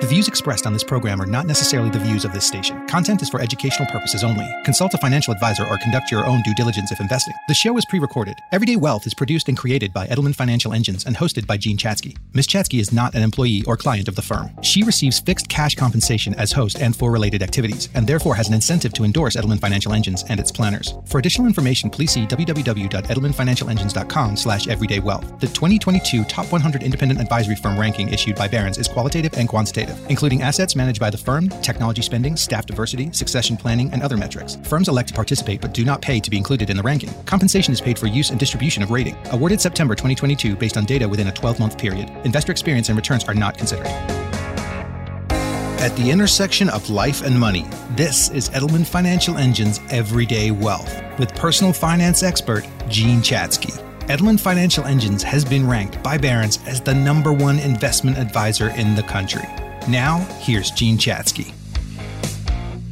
The views expressed on this program are not necessarily the views of this station. Content is for educational purposes only. Consult a financial advisor or conduct your own due diligence if investing. The show is pre recorded. Everyday Wealth is produced and created by Edelman Financial Engines and hosted by Jean Chatzky. Ms. Chatzky is not an employee or client of the firm. She receives fixed cash compensation as host and for related activities, and therefore has an incentive to endorse Edelman Financial Engines and its planners. For additional information, please see www.edelmanfinancialengines.com slash everydaywealth. The 2022 Top 100 Independent Advisory Firm ranking issued by Barron's is qualitative and quantitative including assets managed by the firm, technology spending, staff diversity, succession planning, and other metrics. Firms elect to participate but do not pay to be included in the ranking. Compensation is paid for use and distribution of rating. Awarded September 2022 based on data within a 12 month period. Investor experience and returns are not considered. At the intersection of life and money, this is Edelman Financial Engine's Everyday Wealth with personal finance expert Jean Chatzky. Edelman Financial Engines has been ranked by Barron's as the number one investment advisor in the country. Now, here's Jean Chatzky.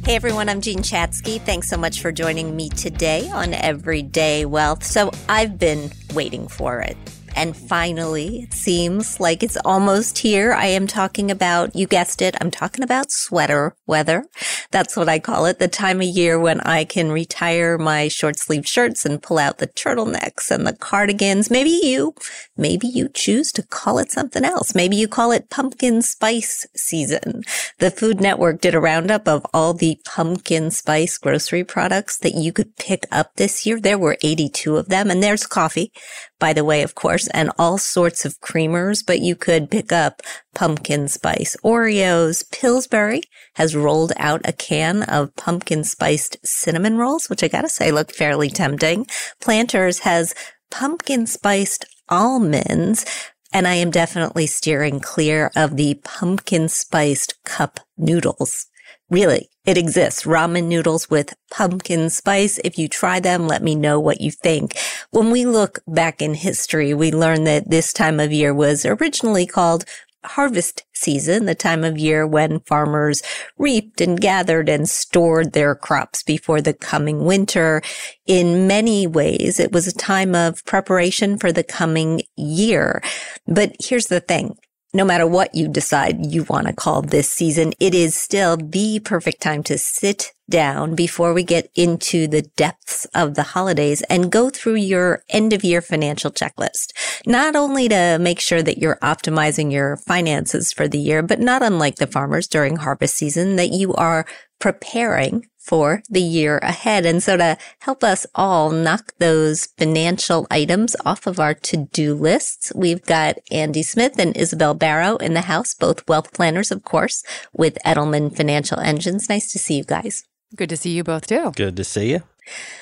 Hey everyone, I'm Jean Chatzky. Thanks so much for joining me today on Everyday Wealth. So, I've been waiting for it. And finally, it seems like it's almost here. I am talking about, you guessed it, I'm talking about sweater weather. That's what I call it. The time of year when I can retire my short sleeve shirts and pull out the turtlenecks and the cardigans. Maybe you, maybe you choose to call it something else. Maybe you call it pumpkin spice season. The Food Network did a roundup of all the pumpkin spice grocery products that you could pick up this year. There were 82 of them and there's coffee, by the way, of course, and all sorts of creamers, but you could pick up pumpkin spice Oreos. Pillsbury has rolled out a can of pumpkin spiced cinnamon rolls, which I gotta say look fairly tempting. Planters has pumpkin spiced almonds. And I am definitely steering clear of the pumpkin spiced cup noodles. Really, it exists. Ramen noodles with pumpkin spice. If you try them, let me know what you think. When we look back in history, we learn that this time of year was originally called harvest season, the time of year when farmers reaped and gathered and stored their crops before the coming winter. In many ways, it was a time of preparation for the coming year. But here's the thing no matter what you decide you want to call this season, it is still the perfect time to sit down before we get into the depths of the holidays and go through your end of year financial checklist. Not only to make sure that you're optimizing your finances for the year, but not unlike the farmers during harvest season, that you are preparing for the year ahead. And so to help us all knock those financial items off of our to-do lists, we've got Andy Smith and Isabel Barrow in the house, both wealth planners, of course, with Edelman Financial Engines. Nice to see you guys. Good to see you both too. Good to see you.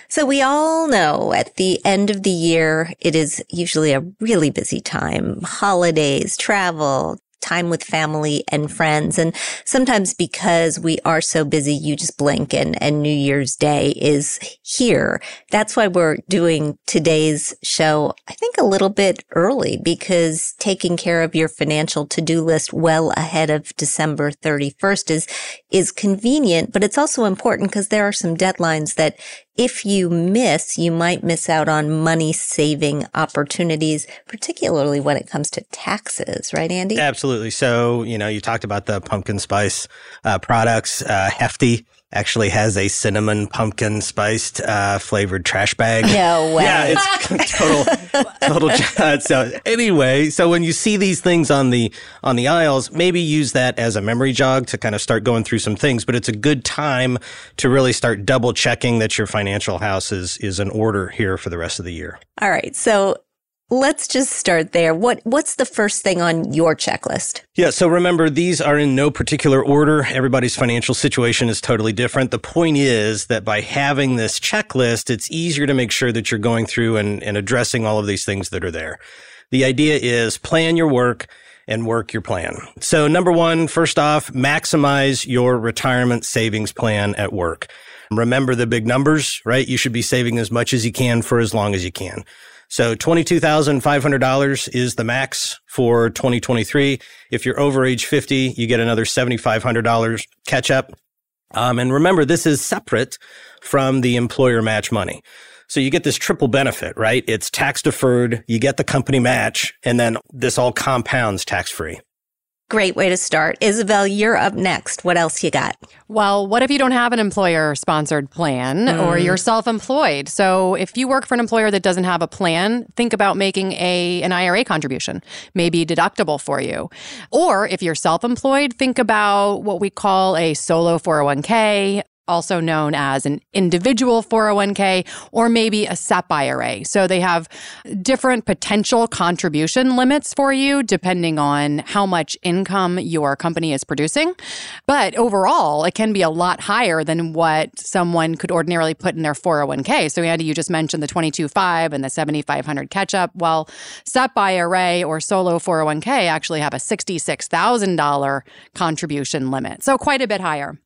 So we all know at the end of the year, it is usually a really busy time. Holidays, travel, time with family and friends. And sometimes because we are so busy, you just blink and, and New Year's Day is here. That's why we're doing today's show, I think a little bit early because taking care of your financial to-do list well ahead of December 31st is, is convenient, but it's also important because there are some deadlines that if you miss, you might miss out on money saving opportunities, particularly when it comes to taxes, right, Andy? Absolutely. So, you know, you talked about the pumpkin spice uh, products. Uh, Hefty actually has a cinnamon pumpkin spiced uh, flavored trash bag. No way. Yeah, it's total, total. So anyway, so when you see these things on the on the aisles, maybe use that as a memory jog to kind of start going through some things. But it's a good time to really start double checking that your financial house is is in order here for the rest of the year. All right. So Let's just start there. What what's the first thing on your checklist? Yeah, so remember these are in no particular order. Everybody's financial situation is totally different. The point is that by having this checklist, it's easier to make sure that you're going through and, and addressing all of these things that are there. The idea is plan your work and work your plan. So number one, first off, maximize your retirement savings plan at work. Remember the big numbers, right? You should be saving as much as you can for as long as you can. So $22,500 is the max for 2023. If you're over age 50, you get another $7,500 catch up. Um, and remember, this is separate from the employer match money. So you get this triple benefit, right? It's tax deferred, you get the company match, and then this all compounds tax free. Great way to start. Isabel, you're up next. What else you got? Well, what if you don't have an employer sponsored plan mm. or you're self employed? So, if you work for an employer that doesn't have a plan, think about making a, an IRA contribution, maybe deductible for you. Or if you're self employed, think about what we call a solo 401k, also known as an individual 401k or maybe a SEP IRA. So they have different potential contribution limits for you depending on how much income your company is producing. But overall, it can be a lot higher than what someone could ordinarily put in their 401k. So Andy, you just mentioned the 22.5 and the 7500 catch up. Well, SEP IRA or solo 401k actually have a $66,000 contribution limit. So quite a bit higher.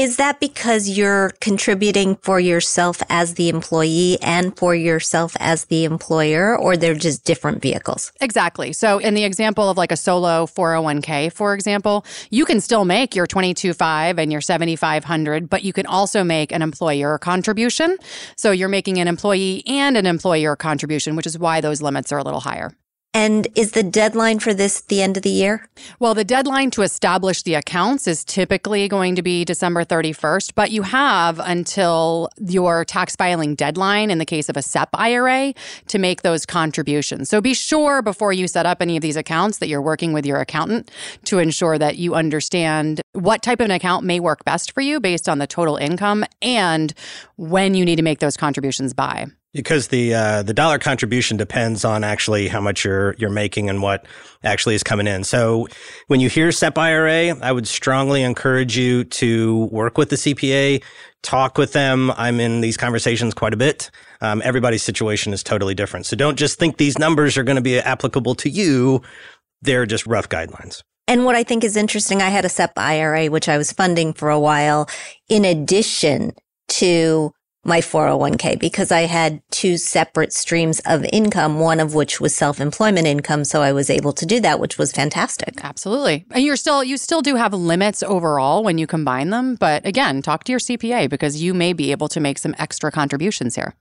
Is that because you're contributing for yourself as the employee and for yourself as the employer, or they're just different vehicles? Exactly. So, in the example of like a solo 401k, for example, you can still make your 22.5 and your 7,500, but you can also make an employer contribution. So, you're making an employee and an employer contribution, which is why those limits are a little higher. And is the deadline for this the end of the year? Well, the deadline to establish the accounts is typically going to be December 31st, but you have until your tax filing deadline in the case of a SEP IRA to make those contributions. So be sure before you set up any of these accounts that you're working with your accountant to ensure that you understand what type of an account may work best for you based on the total income and when you need to make those contributions by. Because the uh, the dollar contribution depends on actually how much you're you're making and what actually is coming in. So when you hear SEP IRA, I would strongly encourage you to work with the CPA, talk with them. I'm in these conversations quite a bit. Um, everybody's situation is totally different, so don't just think these numbers are going to be applicable to you. They're just rough guidelines. And what I think is interesting, I had a SEP IRA, which I was funding for a while, in addition to my 401k because I had two separate streams of income, one of which was self-employment income. So I was able to do that, which was fantastic. Absolutely. And you're still, you still do have limits overall when you combine them. But again, talk to your CPA because you may be able to make some extra contributions here.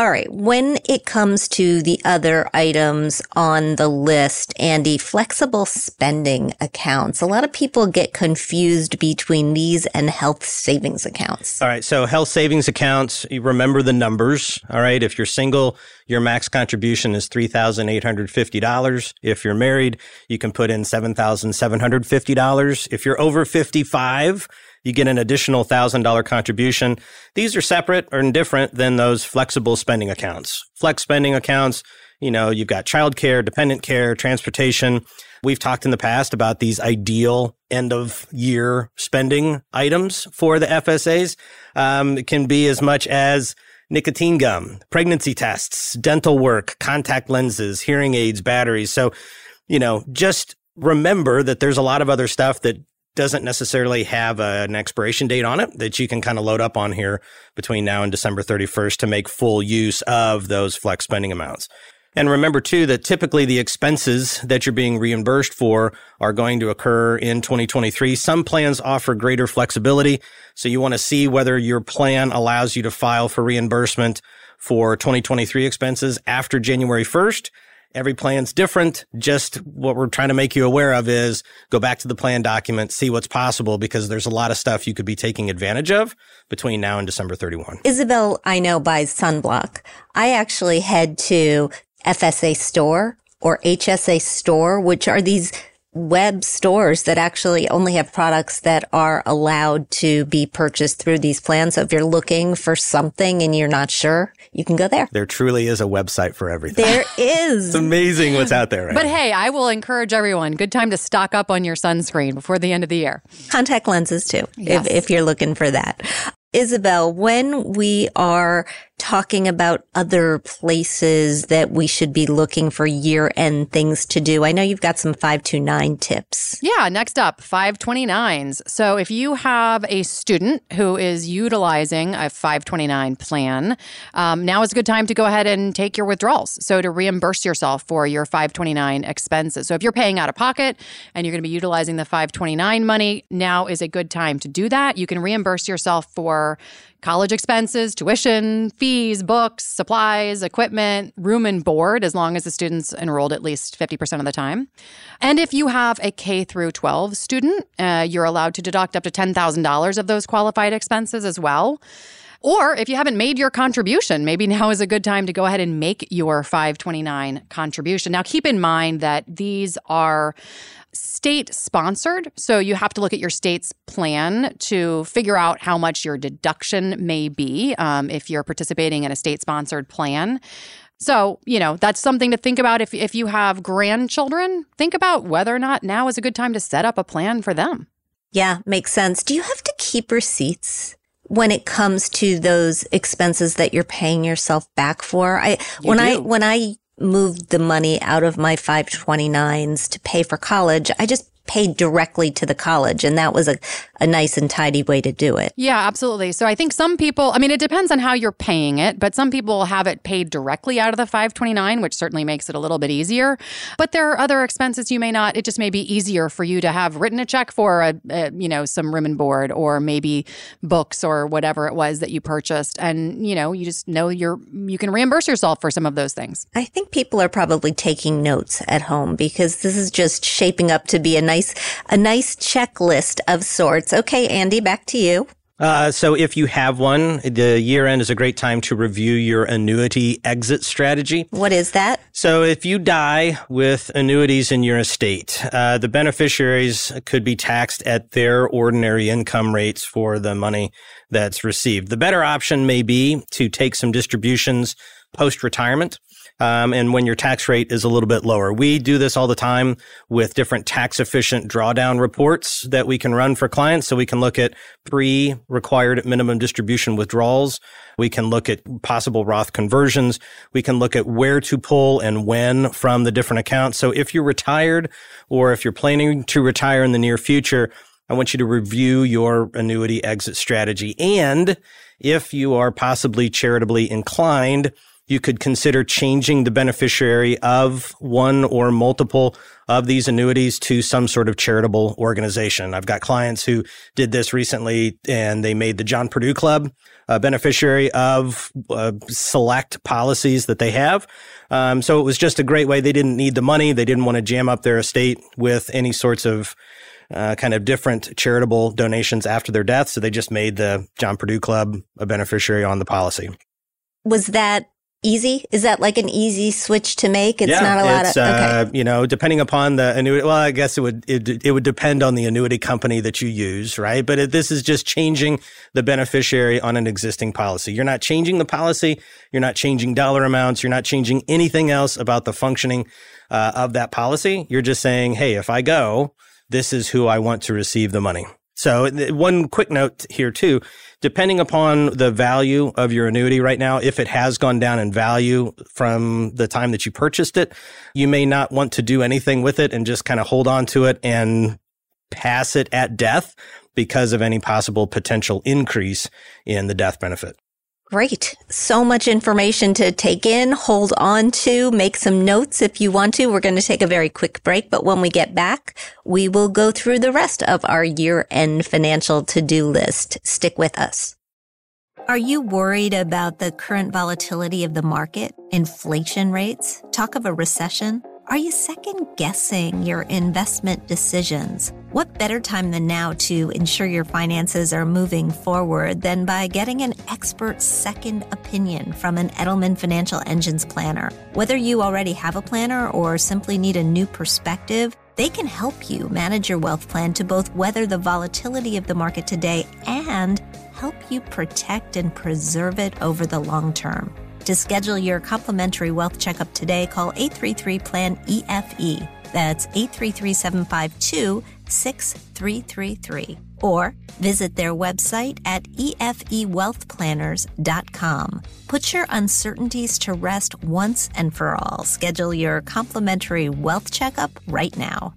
All right. When it comes to the other items on the list, Andy, flexible spending accounts, a lot of people get confused between these and health savings accounts. All right. So health savings accounts, you remember the numbers. All right. If you're single, your max contribution is $3,850. If you're married, you can put in $7,750. If you're over 55, you get an additional $1,000 contribution. These are separate or different than those flexible spending accounts. Flex spending accounts, you know, you've got childcare, dependent care, transportation. We've talked in the past about these ideal end of year spending items for the FSAs. Um, it can be as much as nicotine gum, pregnancy tests, dental work, contact lenses, hearing aids, batteries. So, you know, just remember that there's a lot of other stuff that doesn't necessarily have a, an expiration date on it that you can kind of load up on here between now and December 31st to make full use of those flex spending amounts. And remember too that typically the expenses that you're being reimbursed for are going to occur in 2023. Some plans offer greater flexibility. So you want to see whether your plan allows you to file for reimbursement for 2023 expenses after January 1st Every plan's different. Just what we're trying to make you aware of is go back to the plan document, see what's possible because there's a lot of stuff you could be taking advantage of between now and December 31. Isabel, I know buys sunblock. I actually head to FSA store or HSA store, which are these web stores that actually only have products that are allowed to be purchased through these plans. So if you're looking for something and you're not sure, you can go there. There truly is a website for everything. There is. it's amazing what's out there. Right but hey, I will encourage everyone. Good time to stock up on your sunscreen before the end of the year. Contact lenses too, yes. if, if you're looking for that. Isabel, when we are talking about other places that we should be looking for year end things to do. I know you've got some 529 tips. Yeah, next up, 529s. So if you have a student who is utilizing a 529 plan, um, now is a good time to go ahead and take your withdrawals. So to reimburse yourself for your 529 expenses. So if you're paying out of pocket and you're going to be utilizing the 529 money, now is a good time to do that. You can reimburse yourself for college expenses, tuition, fees fees, books, supplies, equipment, room and board, as long as the student's enrolled at least 50% of the time. And if you have a K through 12 student, uh, you're allowed to deduct up to $10,000 of those qualified expenses as well. Or if you haven't made your contribution, maybe now is a good time to go ahead and make your 529 contribution. Now, keep in mind that these are state sponsored. So you have to look at your state's plan to figure out how much your deduction may be um, if you're participating in a state sponsored plan. So, you know, that's something to think about if, if you have grandchildren. Think about whether or not now is a good time to set up a plan for them. Yeah, makes sense. Do you have to keep receipts? when it comes to those expenses that you're paying yourself back for. I you when do. I when I moved the money out of my 529s to pay for college, I just paid directly to the college. And that was a, a nice and tidy way to do it. Yeah, absolutely. So I think some people, I mean, it depends on how you're paying it, but some people have it paid directly out of the 529, which certainly makes it a little bit easier. But there are other expenses you may not, it just may be easier for you to have written a check for a, a you know, some room and board or maybe books or whatever it was that you purchased. And, you know, you just know you're, you can reimburse yourself for some of those things. I think people are probably taking notes at home because this is just shaping up to be a nice nice, a nice checklist of sorts. Okay, Andy, back to you. Uh, so if you have one, the year end is a great time to review your annuity exit strategy. What is that? So if you die with annuities in your estate, uh, the beneficiaries could be taxed at their ordinary income rates for the money that's received. The better option may be to take some distributions post retirement um, and when your tax rate is a little bit lower. We do this all the time with different tax efficient drawdown reports that we can run for clients. So we can look at pre required minimum distribution withdrawals. We can look at possible Roth conversions. We can look at where to pull and when from the different accounts. So if you're retired or if you're planning to retire in the near future, I want you to review your annuity exit strategy. And if you are possibly charitably inclined, you could consider changing the beneficiary of one or multiple of these annuities to some sort of charitable organization. I've got clients who did this recently and they made the John Purdue Club a beneficiary of uh, select policies that they have. Um, so it was just a great way. They didn't need the money. They didn't want to jam up their estate with any sorts of uh, kind of different charitable donations after their death. So they just made the John Purdue Club a beneficiary on the policy. Was that easy? Is that like an easy switch to make? It's yeah, not a lot of, okay. Uh, you know, depending upon the annuity, well, I guess it would, it, it would depend on the annuity company that you use, right? But it, this is just changing the beneficiary on an existing policy. You're not changing the policy. You're not changing dollar amounts. You're not changing anything else about the functioning uh, of that policy. You're just saying, Hey, if I go, this is who I want to receive the money. So one quick note here too, depending upon the value of your annuity right now, if it has gone down in value from the time that you purchased it, you may not want to do anything with it and just kind of hold on to it and pass it at death because of any possible potential increase in the death benefit. Great. So much information to take in, hold on to, make some notes if you want to. We're going to take a very quick break, but when we get back, we will go through the rest of our year end financial to do list. Stick with us. Are you worried about the current volatility of the market, inflation rates, talk of a recession? Are you second guessing your investment decisions? What better time than now to ensure your finances are moving forward than by getting an expert second opinion from an Edelman Financial Engines planner? Whether you already have a planner or simply need a new perspective, they can help you manage your wealth plan to both weather the volatility of the market today and help you protect and preserve it over the long term. To schedule your complimentary wealth checkup today, call 833 PLAN EFE. That's 833 752 6333. Or visit their website at efewealthplanners.com. Put your uncertainties to rest once and for all. Schedule your complimentary wealth checkup right now.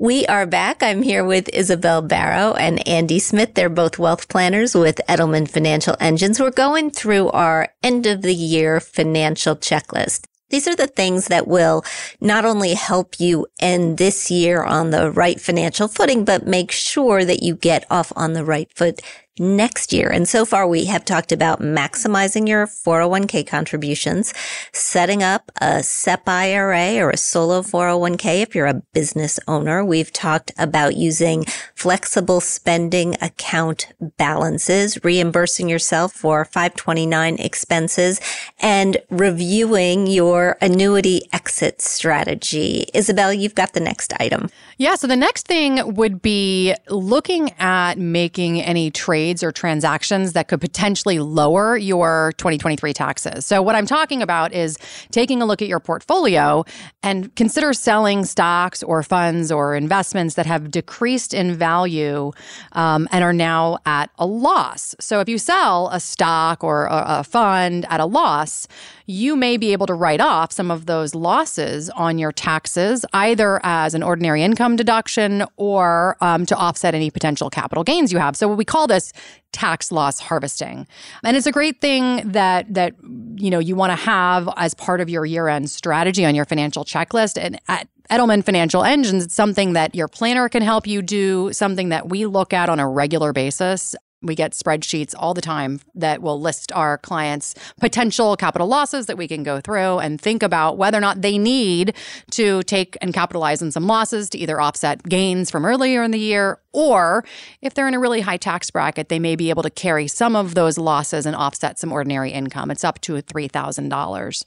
We are back. I'm here with Isabel Barrow and Andy Smith. They're both wealth planners with Edelman Financial Engines. We're going through our end of the year financial checklist. These are the things that will not only help you end this year on the right financial footing, but make sure that you get off on the right foot next year. And so far we have talked about maximizing your 401k contributions, setting up a SEP IRA or a solo 401k if you're a business owner. We've talked about using flexible spending account balances, reimbursing yourself for 529 expenses and reviewing your annuity exit strategy. Isabel, you've got the next item. Yeah. So the next thing would be looking at making any trades or transactions that could potentially lower your 2023 taxes. So what I'm talking about is taking a look at your portfolio and consider selling stocks or funds or investments that have decreased in value um, and are now at a loss. So if you sell a stock or a, a fund at a loss, you may be able to write off some of those losses on your taxes, either as an ordinary income deduction or um, to offset any potential capital gains you have. So what we call this tax loss harvesting. And it's a great thing that that you know you want to have as part of your year-end strategy on your financial checklist. And at Edelman Financial Engines, it's something that your planner can help you do, something that we look at on a regular basis. We get spreadsheets all the time that will list our clients' potential capital losses that we can go through and think about whether or not they need to take and capitalize on some losses to either offset gains from earlier in the year or if they're in a really high tax bracket, they may be able to carry some of those losses and offset some ordinary income. It's up to $3,000.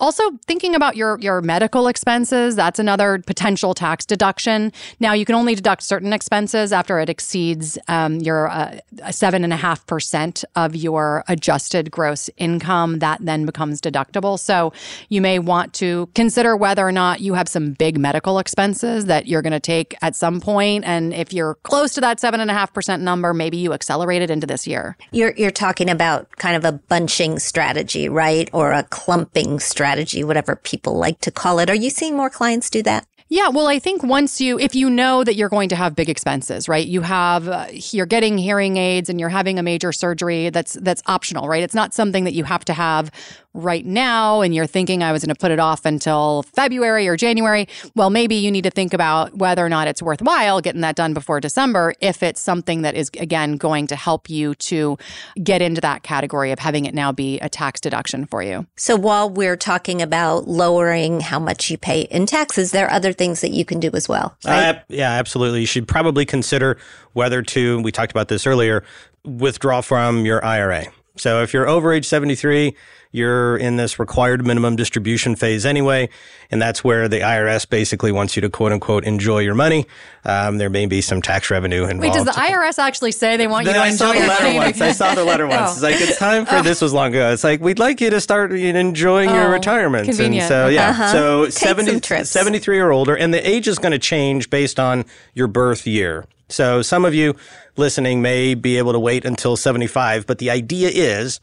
Also, thinking about your your medical expenses, that's another potential tax deduction. Now, you can only deduct certain expenses after it exceeds um, your uh, seven and a half percent of your adjusted gross income. That then becomes deductible. So, you may want to consider whether or not you have some big medical expenses that you're going to take at some point, and if you're close to that seven and a half percent number, maybe you accelerate it into this year. You're you're talking about kind of a bunching strategy, right, or a clumping strategy strategy, whatever people like to call it. Are you seeing more clients do that? Yeah, well, I think once you, if you know that you're going to have big expenses, right? You have, uh, you're getting hearing aids and you're having a major surgery. That's that's optional, right? It's not something that you have to have right now and you're thinking I was going to put it off until February or January, well, maybe you need to think about whether or not it's worthwhile getting that done before December if it's something that is, again, going to help you to get into that category of having it now be a tax deduction for you. So while we're talking about lowering how much you pay in taxes, there are other things that you can do as well. Right? Uh, yeah, absolutely. You should probably consider whether to, we talked about this earlier, withdraw from your IRA. So if you're over age 73, you're in this required minimum distribution phase anyway. And that's where the IRS basically wants you to quote unquote enjoy your money. Um, there may be some tax revenue involved. Wait, does the IRS actually say they want you to I enjoy saw the letter money? once. I saw the letter once. Oh. It's like it's time for this was long ago. It's like we'd like you to start enjoying your Oh, retirement. And convenient. so yeah, Uh-huh. so Take some 70, trips. 73 or older, and the age is going to change based on your birth year. So some of you listening may be able to wait until 75, but the idea is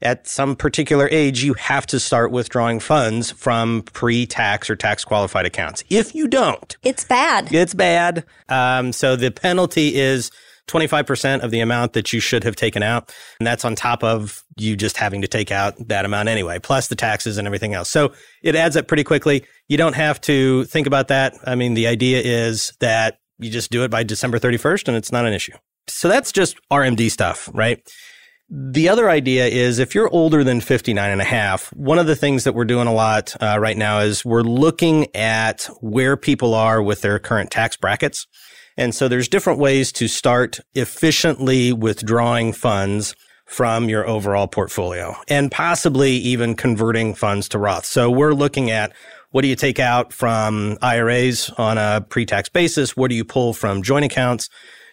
at some particular age, you have to start withdrawing funds from pre-tax or tax qualified accounts. If you don't, It's bad. it's bad. Um, so the penalty is 25% of the amount that you should have taken out. And that's on top of you just having to take out that amount anyway, plus the taxes and everything else. So it adds up pretty quickly. You don't have to think about that. I mean, the idea is that you just do it by December 31st and it's not an issue. So that's just RMD stuff, right? The other idea is if you're older than 59 and a half, one of the things that we're doing a lot uh, right now is we're looking at where people are with their current tax brackets. And so there's different ways to start efficiently withdrawing funds from your overall portfolio and possibly even converting funds to Roth. So we're looking at what do you take out from IRAs on a pre-tax basis? What do you pull from joint accounts?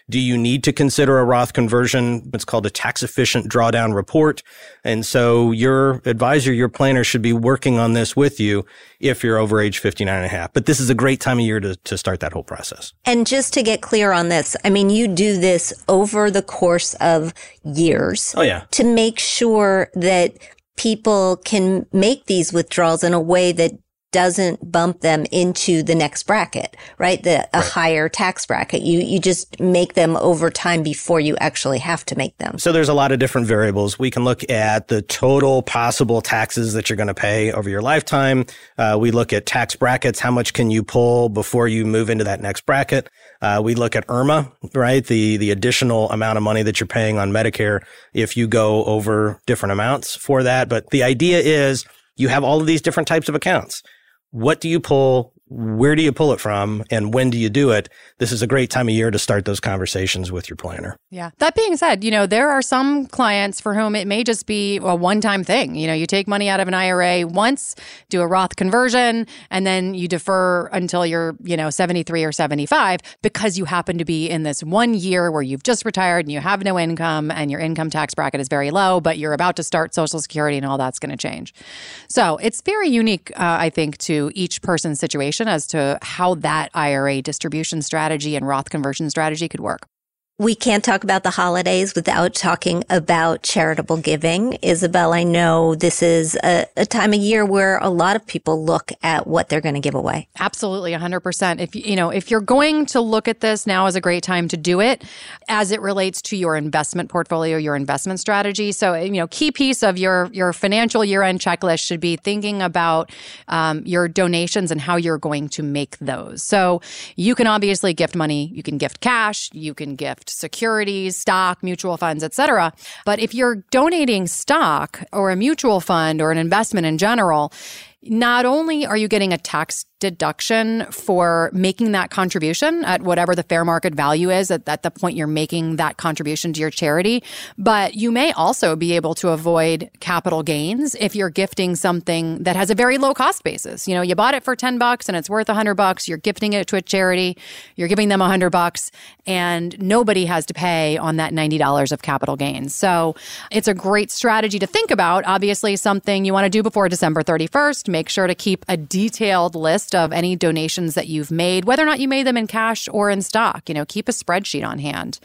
Do you need to consider a Roth conversion? It's called a tax efficient drawdown report. And so your advisor, your planner should be working on this with you if you're over age 59 and a half. But this is a great time of year to, to start that whole process. And just to get clear on this, I mean, you do this over the course of years Oh, yeah. to make sure that people can make these withdrawals in a way that doesn't bump them into the next bracket, right? The a right. higher tax bracket. You you just make them over time before you actually have to make them. So there's a lot of different variables. We can look at the total possible taxes that you're going to pay over your lifetime. Uh, we look at tax brackets. How much can you pull before you move into that next bracket? Uh, we look at IRMAA, right? The the additional amount of money that you're paying on Medicare if you go over different amounts for that. But the idea is you have all of these different types of accounts what do you pull? Where do you pull it from? And when do you do it? This is a great time of year to start those conversations with your planner. Yeah. That being said, you know, there are some clients for whom it may just be a one time thing. You know, you take money out of an IRA once, do a Roth conversion, and then you defer until you're, you know, 73 or 75 because you happen to be in this one year where you've just retired and you have no income and your income tax bracket is very low, but you're about to start Social Security and all that's going to change. So it's very unique, uh, I think, to each person's situation as to how that IRA distribution strategy and Roth conversion strategy could work. We can't talk about the holidays without talking about charitable giving. Isabel, I know this is a, a time of year where a lot of people look at what they're going to give away. Absolutely, 100%. If you know, if you're going to look at this, now is a great time to do it as it relates to your investment portfolio, your investment strategy. So, you know, key piece of your your financial year-end checklist should be thinking about um, your donations and how you're going to make those. So, you can obviously gift money, you can gift cash, you can gift securities, stock, mutual funds, etc. But if you're donating stock or a mutual fund or an investment in general, not only are you getting a tax deduction for making that contribution at whatever the fair market value is at, at, the point you're making that contribution to your charity. But you may also be able to avoid capital gains if you're gifting something that has a very low cost basis. You know, you bought it for 10 bucks and it's worth 100 bucks. You're gifting it to a charity. You're giving them 100 bucks and nobody has to pay on that $90 of capital gains. So it's a great strategy to think about. Obviously, something you want to do before December 31st. Make sure to keep a detailed list list of any donations that you've made, whether or not you made them in cash or in stock. You know, keep a spreadsheet on hand.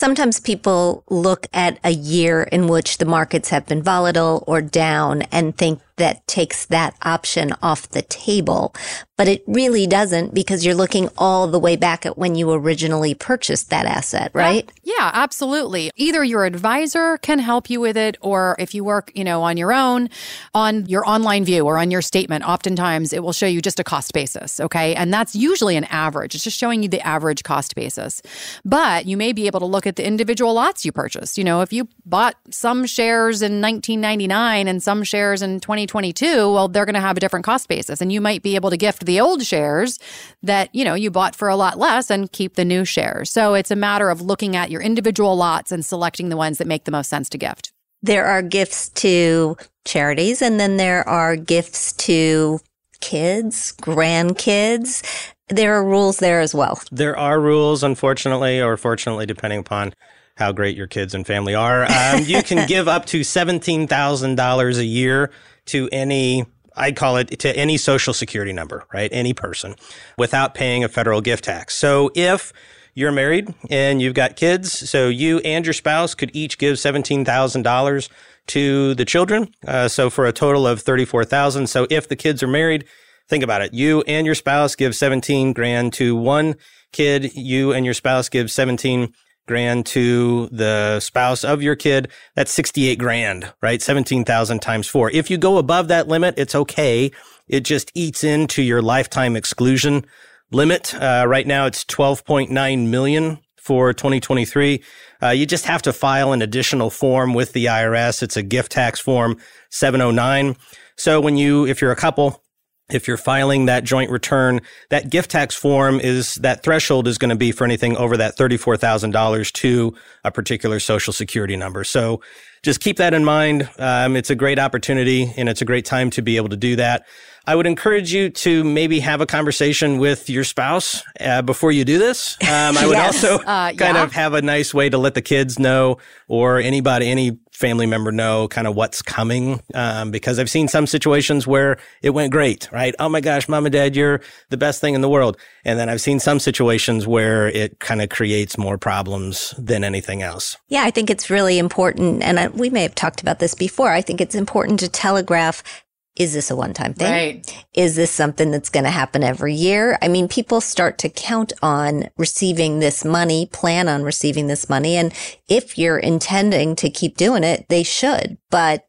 Sometimes people look at a year in which the markets have been volatile or down and think that takes that option off the table. But it really doesn't because you're looking all the way back at when you originally purchased that asset, right? Yeah, yeah, absolutely. Either your advisor can help you with it, or if you work, you know, on your own, on your online view or on your statement, oftentimes it will show you just a cost basis. Okay. And that's usually an average. It's just showing you the average cost basis. But you may be able to look at the individual lots you purchased. You know, if you bought some shares in 1999 and some shares in 2020, 2022, well, they're going to have a different cost basis. And you might be able to gift the old shares that, you know, you bought for a lot less and keep the new shares. So it's a matter of looking at your individual lots and selecting the ones that make the most sense to gift. There are gifts to charities and then there are gifts to kids, grandkids. There are rules there as well. There are rules, unfortunately, or fortunately, depending upon how great your kids and family are. Um, you can give up to $17,000 a year to any I call it to any social security number, right? Any person without paying a federal gift tax. So if you're married and you've got kids, so you and your spouse could each give $17,000 to the children. Uh, so for a total of 34,000. So if the kids are married, think about it. You and your spouse give 17 grand to one kid. You and your spouse give 17 grand to the spouse of your kid, that's 68 grand, right? 17,000 times four. If you go above that limit, it's okay. It just eats into your lifetime exclusion limit. Uh, right now it's 12.9 million for 2023. Uh, you just have to file an additional form with the IRS. It's a gift tax form 709. So when you, if you're a couple, if you're filing that joint return, that gift tax form is that threshold is going to be for anything over that $34,000 to a particular social security number. So just keep that in mind. Um, it's a great opportunity and it's a great time to be able to do that. I would encourage you to maybe have a conversation with your spouse uh, before you do this. Um, I would yes. also uh, kind yeah. of have a nice way to let the kids know or anybody, any family member know kind of what's coming. Um, because I've seen some situations where it went great, right? Oh my gosh, mom and dad, you're the best thing in the world. And then I've seen some situations where it kind of creates more problems than anything else. Yeah, I think it's really important. And I, we may have talked about this before. I think it's important to telegraph is this a one time thing? Right. Is this something that's going to happen every year? I mean, people start to count on receiving this money, plan on receiving this money. And if you're intending to keep doing it, they should. But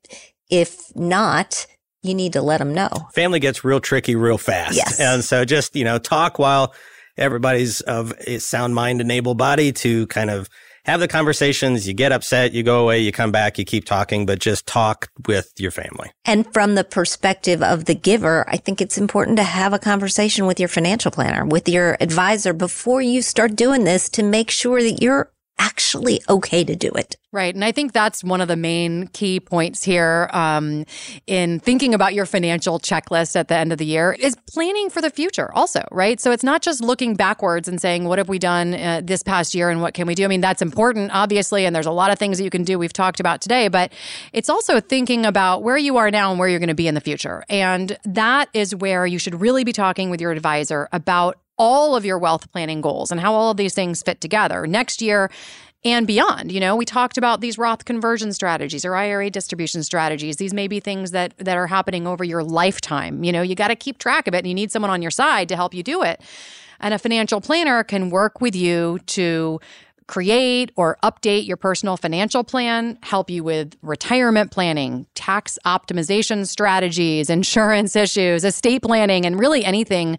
if not, you need to let them know. Family gets real tricky real fast. Yes. And so just, you know, talk while everybody's of a sound mind and able body to kind of have the conversations. You get upset, you go away, you come back, you keep talking, but just talk with your family. And from the perspective of the giver, I think it's important to have a conversation with your financial planner, with your advisor before you start doing this to make sure that you're actually okay to do it. Right. And I think that's one of the main key points here um, in thinking about your financial checklist at the end of the year is planning for the future also, right? So it's not just looking backwards and saying, what have we done uh, this past year and what can we do? I mean, that's important, obviously, and there's a lot of things that you can do we've talked about today, but it's also thinking about where you are now and where you're going to be in the future. And that is where you should really be talking with your advisor about all of your wealth planning goals and how all of these things fit together. Next year, and beyond. You know, we talked about these Roth conversion strategies or IRA distribution strategies. These may be things that that are happening over your lifetime. You know, you got to keep track of it and you need someone on your side to help you do it. And a financial planner can work with you to create or update your personal financial plan, help you with retirement planning, tax optimization strategies, insurance issues, estate planning, and really anything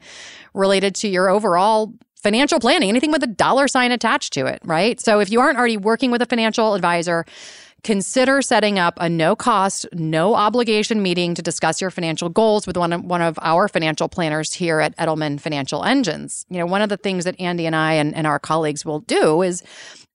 related to your overall financial planning, anything with a dollar sign attached to it, right? So if you aren't already working with a financial advisor, consider setting up a no cost, no obligation meeting to discuss your financial goals with one of, one of our financial planners here at Edelman Financial Engines. You know, one of the things that Andy and I and, and our colleagues will do is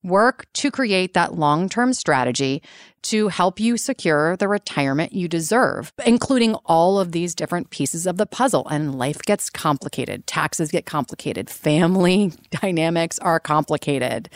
work to create that long term strategy to help you secure the retirement you deserve, including all of these different pieces of the puzzle. And life gets complicated, taxes get complicated, family dynamics are complicated.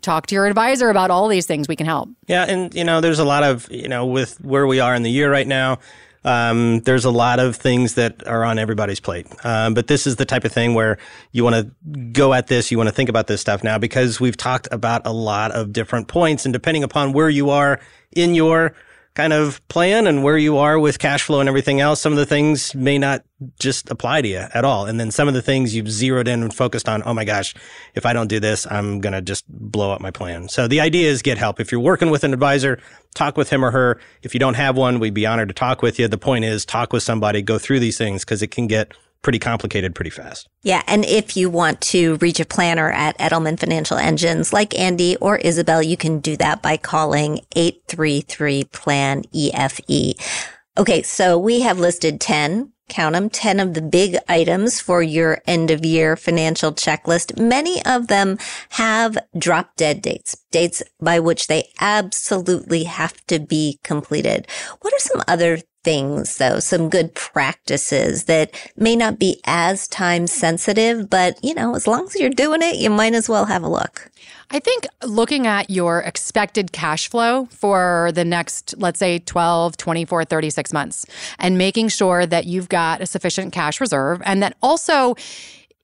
Talk to your advisor about all these things. We can help. Yeah. And, you know, there's a lot of, you know, with where we are in the year right now, um, there's a lot of things that are on everybody's plate. Um, but this is the type of thing where you want to go at this, you want to think about this stuff now because we've talked about a lot of different points. And depending upon where you are in your kind of plan and where you are with cash flow and everything else, some of the things may not just apply to you at all. And then some of the things you've zeroed in and focused on, oh my gosh, if I don't do this, I'm going to just blow up my plan. So the idea is get help. If you're working with an advisor, talk with him or her. If you don't have one, we'd be honored to talk with you. The point is talk with somebody, go through these things because it can get pretty complicated pretty fast. Yeah. And if you want to reach a planner at Edelman Financial Engines like Andy or Isabel, you can do that by calling 833 plan EFE. Okay. So we have listed 10 count them 10 of the big items for your end of year financial checklist. Many of them have drop dead dates, dates by which they absolutely have to be completed. What are some other things though, some good practices that may not be as time sensitive, but you know, as long as you're doing it, you might as well have a look. I think looking at your expected cash flow for the next, let's say 12, 24, 36 months and making sure that you've got a sufficient cash reserve. And that also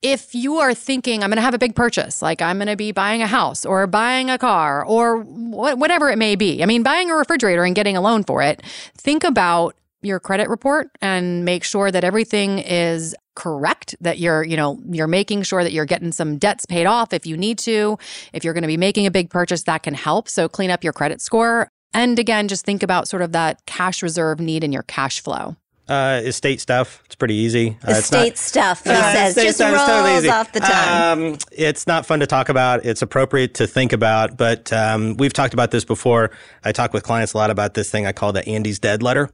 if you are thinking, I'm going to have a big purchase, like I'm going to be buying a house or buying a car or wh- whatever it may be, I mean, buying a refrigerator and getting a loan for it, think about your credit report and make sure that everything is correct that you're you know you're making sure that you're getting some debts paid off if you need to. If you're going to be making a big purchase that can help. So clean up your credit score. And again just think about sort of that cash reserve need in your cash flow uh, estate stuff. It's pretty easy. Uh, estate not, stuff. He uh, says just rolls totally off the tongue. Um, it's not fun to talk about. It's appropriate to think about, but um, we've talked about this before. I talk with clients a lot about this thing I call the Andy's Dead letter.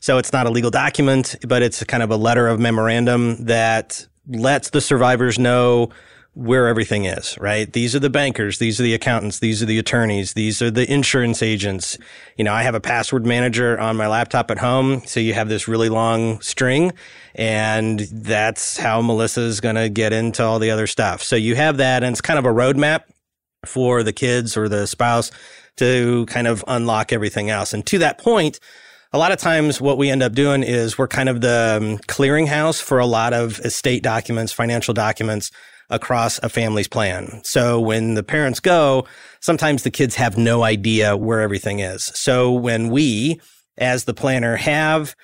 So it's not a legal document, but it's kind of a letter of memorandum that lets the survivors know where everything is, right? These are the bankers. These are the accountants. These are the attorneys. These are the insurance agents. You know, I have a password manager on my laptop at home. So you have this really long string and that's how Melissa's going to get into all the other stuff. So you have that and it's kind of a roadmap for the kids or the spouse to kind of unlock everything else. And to that point, a lot of times what we end up doing is we're kind of the um, clearinghouse for a lot of estate documents, financial documents across a family's plan. So when the parents go, sometimes the kids have no idea where everything is. So when we, as the planner, have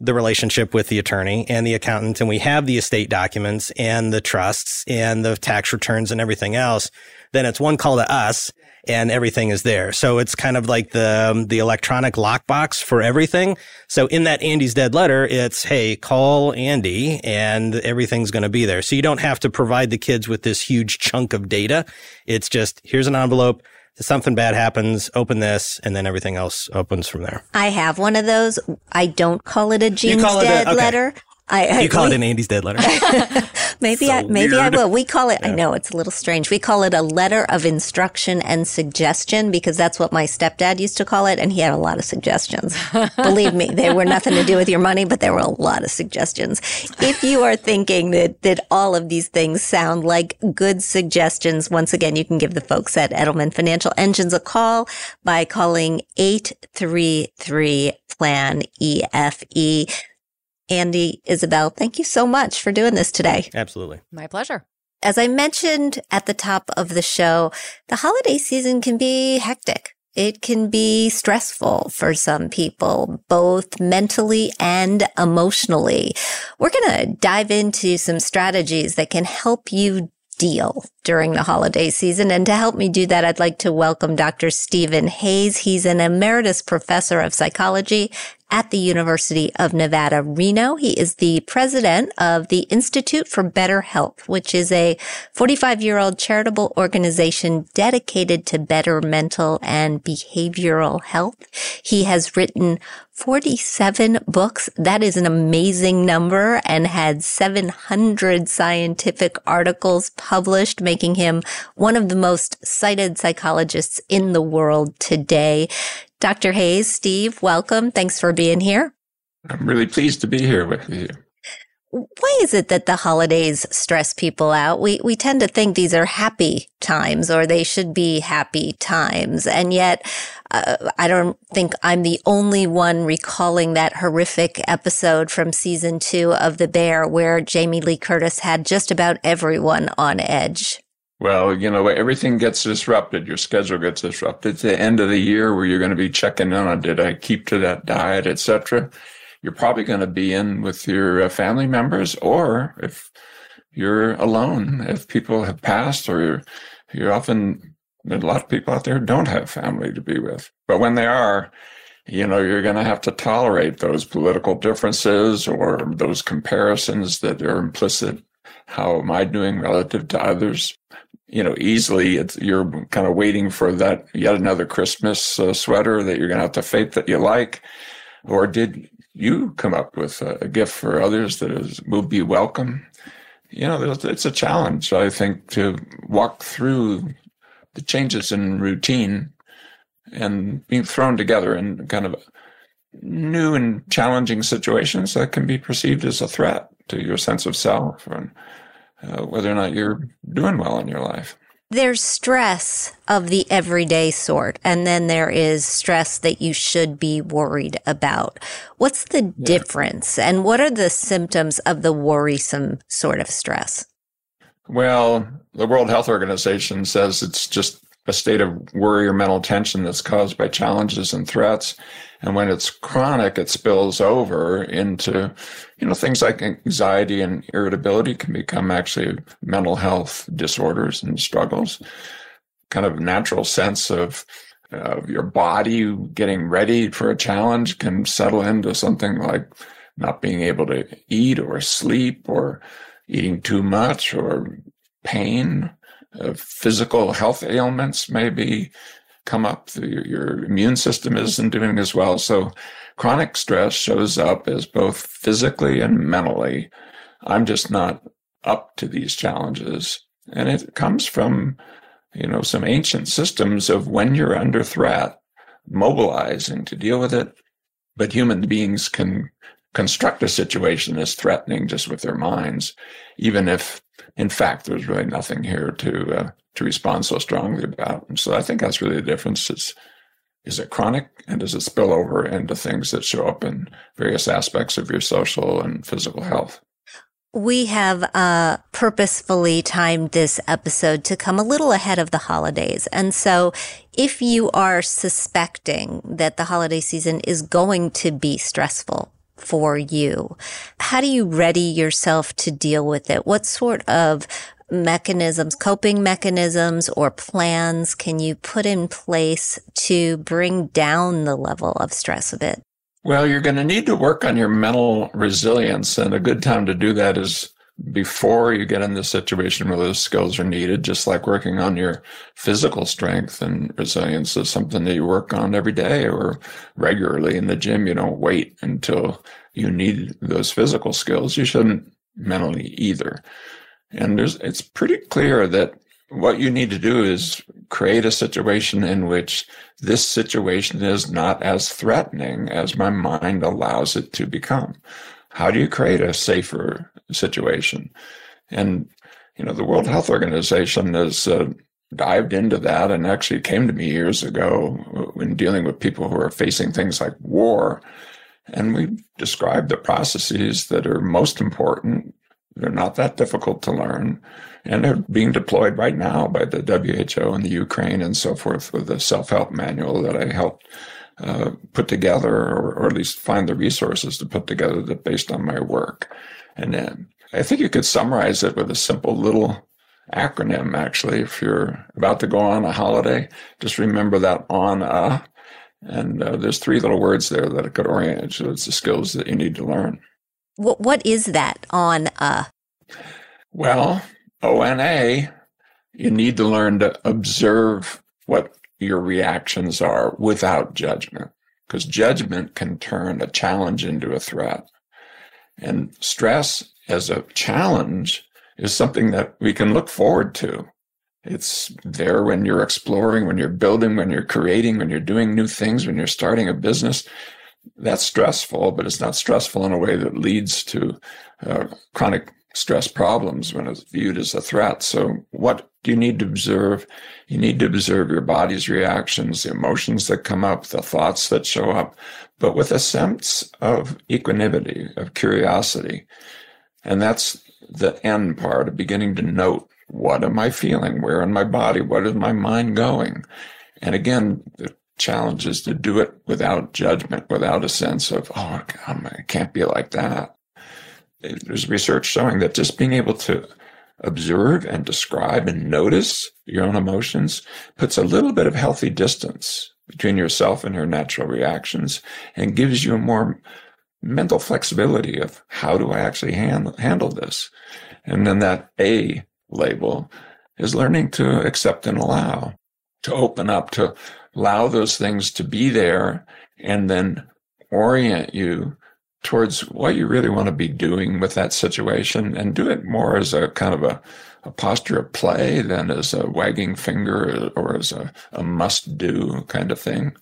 the relationship with the attorney and the accountant and we have the estate documents and the trusts and the tax returns and everything else, then it's one call to us and everything is there. So it's kind of like the um, the electronic lockbox for everything. So in that Andy's dead letter, it's hey, call Andy and everything's going to be there. So you don't have to provide the kids with this huge chunk of data. It's just here's an envelope if something bad happens, open this, and then everything else opens from there. I have one of those. I don't call it a Jean's dead okay. letter. I, I, you call we, it an Andy's dead letter. maybe so I, maybe weird. I will. We call it. Yeah. I know it's a little strange. We call it a letter of instruction and suggestion because that's what my stepdad used to call it, and he had a lot of suggestions. Believe me, they were nothing to do with your money, but there were a lot of suggestions. If you are thinking that that all of these things sound like good suggestions, once again, you can give the folks at Edelman Financial Engines a call by calling eight three three plan EFE. Andy, Isabel, thank you so much for doing this today. Absolutely. My pleasure. As I mentioned at the top of the show, the holiday season can be hectic. It can be stressful for some people, both mentally and emotionally. We're going to dive into some strategies that can help you deal during the holiday season. And to help me do that, I'd like to welcome Dr. Stephen Hayes. He's an emeritus professor of psychology at the University of Nevada, Reno. He is the president of the Institute for Better Health, which is a 45 year old charitable organization dedicated to better mental and behavioral health. He has written 47 books. That is an amazing number and had 700 scientific articles published, making him one of the most cited psychologists in the world today. Dr. Hayes, Steve, welcome. Thanks for being here. I'm really pleased to be here with you. Why is it that the holidays stress people out? We we tend to think these are happy times or they should be happy times. And yet uh, I don't think I'm the only one recalling that horrific episode from season 2 of The Bear where Jamie Lee Curtis had just about everyone on edge. Well, you know, everything gets disrupted. Your schedule gets disrupted. It's the end of the year where you're going to be checking in on did I keep to that diet, etc. You're probably going to be in with your uh, family members, or if you're alone, if people have passed, or you're, you're often a lot of people out there don't have family to be with. But when they are, you know, you're going to have to tolerate those political differences or those comparisons that are implicit. How am I doing relative to others? You know, easily it's, you're kind of waiting for that yet another Christmas uh, sweater that you're going to have to fake that you like. Or did you come up with a, a gift for others that is, will be welcome? You know, it's a challenge, I think, to walk through the changes in routine and being thrown together in kind of new and challenging situations that can be perceived as a threat to your sense of self and uh, whether or not you're doing well in your life. There's stress of the everyday sort, and then there is stress that you should be worried about. What's the yeah. difference, and what are the symptoms of the worrisome sort of stress? Well, the World Health Organization says it's just a state of worry or mental tension that's caused by challenges and threats. And when it's chronic, it spills over into, you know, things like anxiety and irritability can become actually mental health disorders and struggles. Kind of natural sense of, of your body getting ready for a challenge can settle into something like not being able to eat or sleep or eating too much or pain. Uh, physical health ailments maybe come up. Your, your immune system isn't doing as well. So chronic stress shows up as both physically and mentally. I'm just not up to these challenges. And it comes from, you know, some ancient systems of when you're under threat, mobilizing to deal with it. But human beings can construct a situation as threatening just with their minds, even if, in fact, there's really nothing here to uh, to respond so strongly about. And so I think that's really the difference. Is is it chronic and does it spill over into things that show up in various aspects of your social and physical health? We have uh, purposefully timed this episode to come a little ahead of the holidays. And so if you are suspecting that the holiday season is going to be stressful for you. How do you ready yourself to deal with it? What sort of mechanisms, coping mechanisms or plans can you put in place to bring down the level of stress a bit? Well, you're going to need to work on your mental resilience. And a good time to do that is before you get in the situation where those skills are needed, just like working on your physical strength and resilience is something that you work on every day or regularly in the gym. You don't wait until you need those physical skills. You shouldn't mentally either. And there's, it's pretty clear that what you need to do is create a situation in which this situation is not as threatening as my mind allows it to become. How do you create a safer situation? And, you know, the World Health Organization has uh, dived into that and actually came to me years ago when dealing with people who are facing things like war. And we described the processes that are most important they're not that difficult to learn. And they're being deployed right now by the WHO in the Ukraine and so forth with the self help manual that I helped uh, put together, or, or, at least find the resources to put together that based on my work. And then I think you could summarize it with a simple little acronym, actually. If you're about to go on a holiday, just remember that on a. And uh, there's three little words there that it could orient you. So it's the skills that you need to learn. What, what is that on a? Well, ON-A, you need to learn to observe what your reactions are without judgment, because judgment can turn a challenge into a threat. And stress as a challenge is something that we can look forward to. It's there when you're exploring, when you're building, when you're creating, when you're doing new things, when you're starting a business that's stressful, but it's not stressful in a way that leads to uh, chronic stress problems when it's viewed as a threat. So, what do you need to observe? You need to observe your body's reactions, the emotions that come up, the thoughts that show up, but with a sense of equanimity, of curiosity. And that's the end part of beginning to note what am I feeling? Where in my body? What is my mind going? And again, the challenge is to do it without judgment, without a sense of, oh, God, it can't be like that. There's research showing that just being able to observe and describe and notice your own emotions puts a little bit of healthy distance between yourself and your natural reactions and gives you a more mental flexibility of how do I actually handle, handle this? And then that A label is learning to accept and allow, to open up, to allow those things to be there and then orient you towards what you really want to be doing with that situation and do it more as a kind of a, a posture of play than as a wagging finger or as a, a must do kind of thing.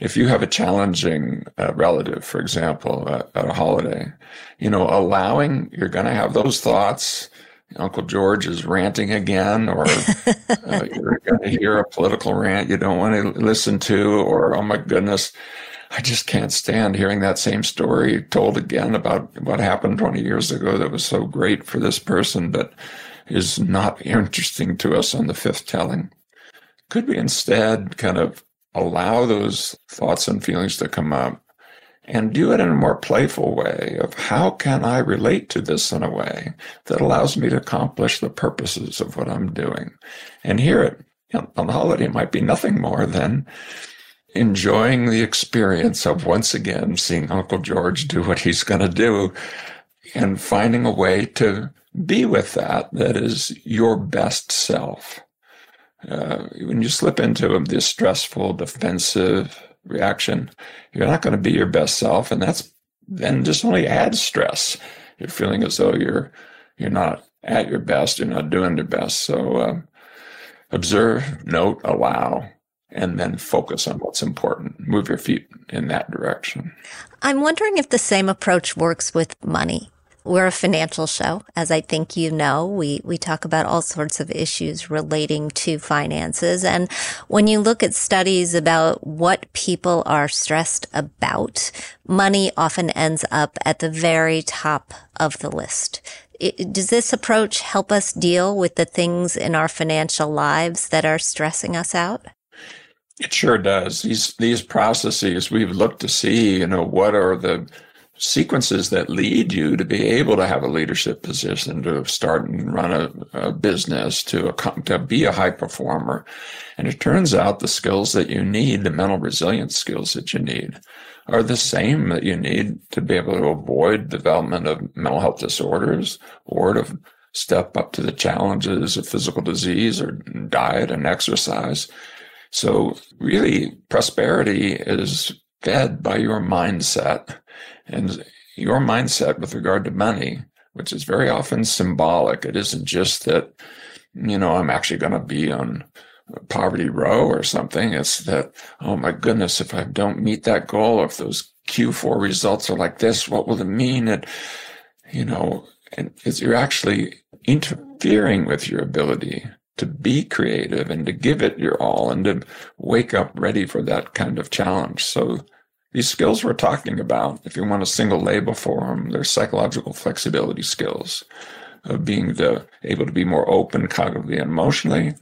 If you have a challenging uh, relative, for example, at a holiday, you know, allowing you're going to have those thoughts Uncle George is ranting again, or uh, you're going to hear a political rant you don't want to listen to, or oh my goodness, I just can't stand hearing that same story told again about what happened 20 years ago that was so great for this person, but is not interesting to us on the fifth telling. Could we instead kind of allow those thoughts and feelings to come up and do it in a more playful way of how can I relate to this in a way that allows me to accomplish the purposes of what I'm doing. And here it you know, on the holiday might be nothing more than enjoying the experience of once again seeing Uncle George do what he's going to do and finding a way to be with that that is your best self. Uh, when you slip into this stressful, defensive, reaction, you're not going to be your best self. And that's then just only adds stress. You're feeling as though you're, you're not at your best. You're not doing your best. So, uh, observe, note, allow, and then focus on what's important. Move your feet in that direction. I'm wondering if the same approach works with money. We're a financial show, as I think you know. We, we talk about all sorts of issues relating to finances. And when you look at studies about what people are stressed about, money often ends up at the very top of the list. It, does this approach help us deal with the things in our financial lives that are stressing us out? It sure does. These these processes we've looked to see, you know, what are the sequences that lead you to be able to have a leadership position, to start and run a, a business, to, to be a high performer. And it turns out the skills that you need, the mental resilience skills that you need, are the same that you need to be able to avoid development of mental health disorders or to step up to the challenges of physical disease or diet and exercise. So really prosperity is fed by your mindset and your mindset with regard to money, which is very often symbolic. It isn't just that, you know, I'm actually going to be on poverty row or something. It's that, oh my goodness, if I don't meet that goal, if those Q4 results are like this, what will it mean? And, you know, and you're actually interfering with your ability to be creative and to give it your all and to wake up ready for that kind of challenge. So these skills we're talking about, if you want a single label for them, they're psychological flexibility skills of being the, able to be more open cognitively and emotionally,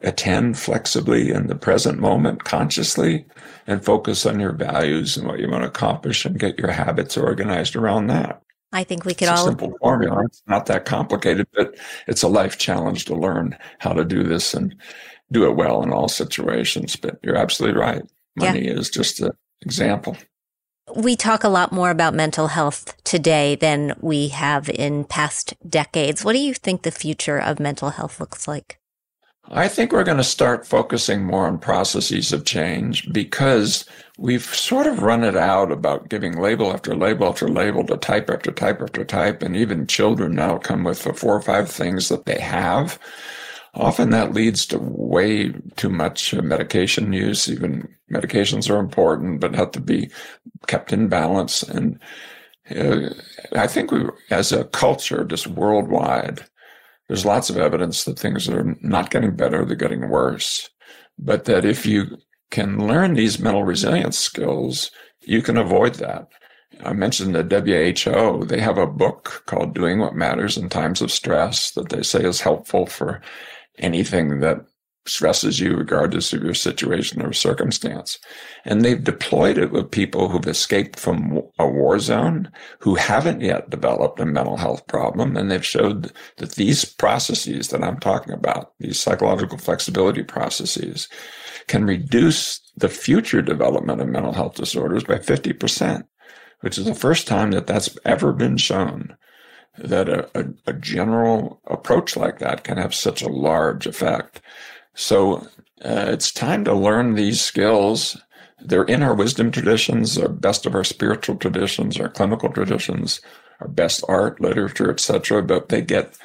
attend flexibly in the present moment consciously, and focus on your values and what you want to accomplish and get your habits organized around that. I think we could it's all. A simple formula. It's not that complicated, but it's a life challenge to learn how to do this and do it well in all situations. But you're absolutely right. Money yeah. is just an example. We talk a lot more about mental health today than we have in past decades. What do you think the future of mental health looks like? I think we're going to start focusing more on processes of change because we've sort of run it out about giving label after label after label to type after type after type. And even children now come with the four or five things that they have often that leads to way too much medication use. Even medications are important, but have to be kept in balance. And uh, I think we, as a culture, just worldwide, there's lots of evidence that things are not getting better, they're getting worse. But that if you can learn these mental resilience skills, you can avoid that. I mentioned the WHO, they have a book called Doing What Matters in Times of Stress that they say is helpful for anything that stresses you, regardless of your situation or circumstance. And they've deployed it with people who've escaped from a war zone who haven't yet developed a mental health problem. And they've showed that these processes that I'm talking about, these psychological flexibility processes, can reduce the future development of mental health disorders by 50%, which is the first time that that's ever been shown that a, a, a, general approach like that can have such a large effect. So uh, it's time to learn these skills. They're in our wisdom traditions, our best of our spiritual traditions, our clinical traditions, our best art, literature, etc. But they get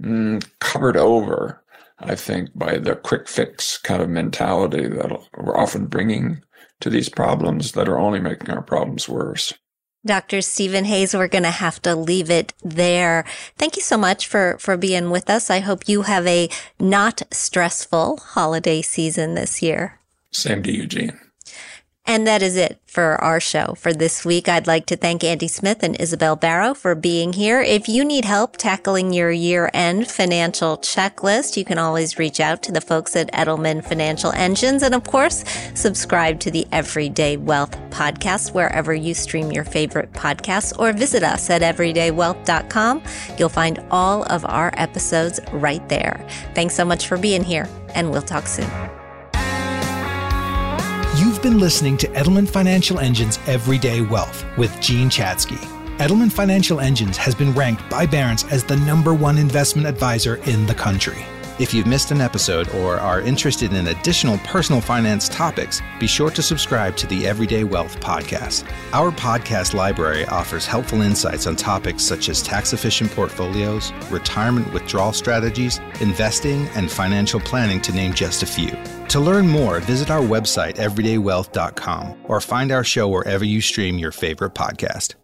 mm, covered over, I think, by the quick fix kind of mentality that we're often bringing to these problems that are only making our problems worse. Dr. Stephen Hayes, we're going to have to leave it there. Thank you so much for, for being with us. I hope you have a not stressful holiday season this year. Same to you, Jean. And that is it for our show for this week. I'd like to thank Andy Smith and Isabel Barrow for being here. If you need help tackling your year end financial checklist, you can always reach out to the folks at Edelman Financial Engines. And of course, subscribe to the Everyday Wealth podcast wherever you stream your favorite podcasts or visit us at everydaywealth.com. You'll find all of our episodes right there. Thanks so much for being here, and we'll talk soon. You've been listening to Edelman Financial Engine's Everyday Wealth with Jean Chatzky. Edelman Financial Engines has been ranked by Barron's as the number one investment advisor in the country. If you've missed an episode or are interested in additional personal finance topics, be sure to subscribe to the Everyday Wealth podcast. Our podcast library offers helpful insights on topics such as tax efficient portfolios, retirement withdrawal strategies, investing, and financial planning, to name just a few. To learn more, visit our website, everydaywealth.com, or find our show wherever you stream your favorite podcast.